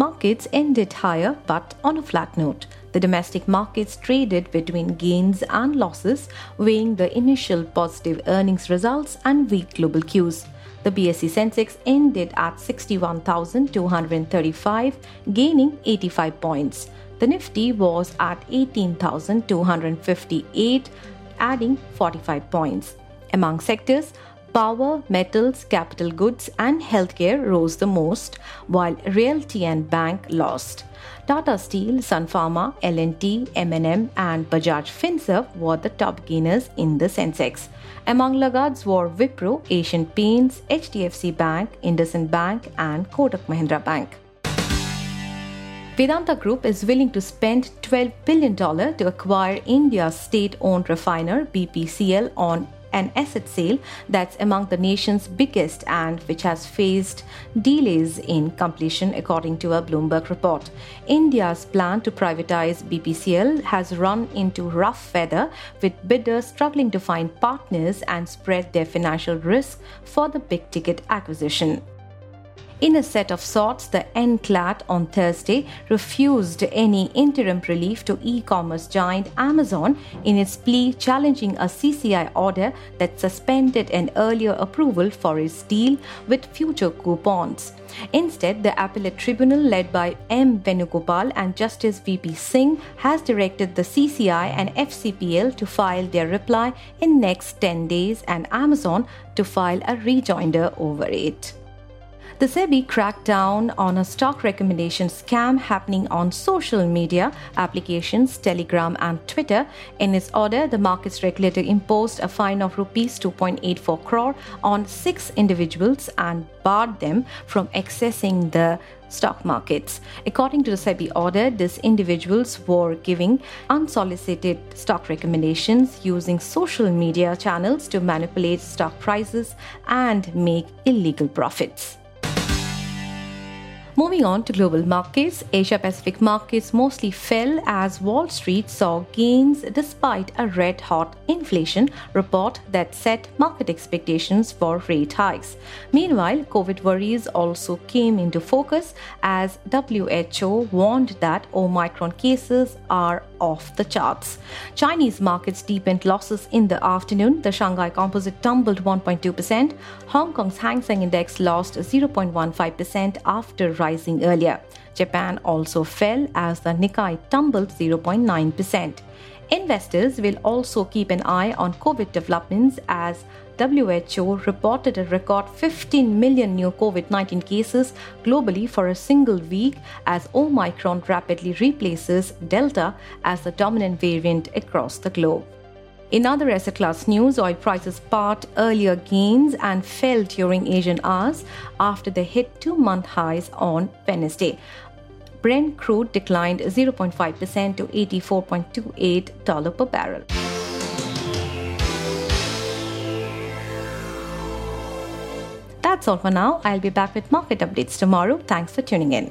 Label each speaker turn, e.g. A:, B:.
A: Markets ended higher but on a flat note. The domestic markets traded between gains and losses, weighing the initial positive earnings results and weak global cues. The BSE Sensex ended at 61,235, gaining 85 points. The Nifty was at 18,258, adding 45 points. Among sectors, Power, metals, capital goods, and healthcare rose the most, while realty and bank lost. Tata Steel, Sun Pharma, L&T, M&M, and Bajaj Finserv were the top gainers in the Sensex. Among laggards were Wipro, Asian Paints, HDFC Bank, IndusInd Bank, and Kotak Mahindra Bank. Vedanta Group is willing to spend $12 billion to acquire India's state owned refiner BPCL on an asset sale that's among the nation's biggest and which has faced delays in completion, according to a Bloomberg report. India's plan to privatize BPCL has run into rough weather, with bidders struggling to find partners and spread their financial risk for the big ticket acquisition. In a set of sorts, the NCLAT on Thursday refused any interim relief to e commerce giant Amazon in its plea challenging a CCI order that suspended an earlier approval for its deal with future coupons. Instead, the appellate tribunal led by M. Venugopal and Justice V.P. Singh has directed the CCI and FCPL to file their reply in next 10 days and Amazon to file a rejoinder over it. The SEBI cracked down on a stock recommendation scam happening on social media applications, Telegram and Twitter. In its order, the markets regulator imposed a fine of rupees 2.84 crore on six individuals and barred them from accessing the stock markets. According to the SEBI order, these individuals were giving unsolicited stock recommendations using social media channels to manipulate stock prices and make illegal profits. Moving on to global markets, Asia Pacific markets mostly fell as Wall Street saw gains despite a red hot inflation report that set market expectations for rate hikes. Meanwhile, COVID worries also came into focus as WHO warned that Omicron cases are off the charts. Chinese markets deepened losses in the afternoon. The Shanghai Composite tumbled 1.2%. Hong Kong's Hang Seng Index lost 0.15% after rising earlier. Japan also fell as the Nikkei tumbled 0.9%. Investors will also keep an eye on COVID developments as WHO reported a record 15 million new COVID 19 cases globally for a single week as Omicron rapidly replaces Delta as the dominant variant across the globe. In other asset class news, oil prices part earlier gains and fell during Asian hours after they hit two month highs on Wednesday. Brent crude declined 0.5% to $84.28 per barrel. That's all for now. I'll be back with market updates tomorrow. Thanks for tuning in.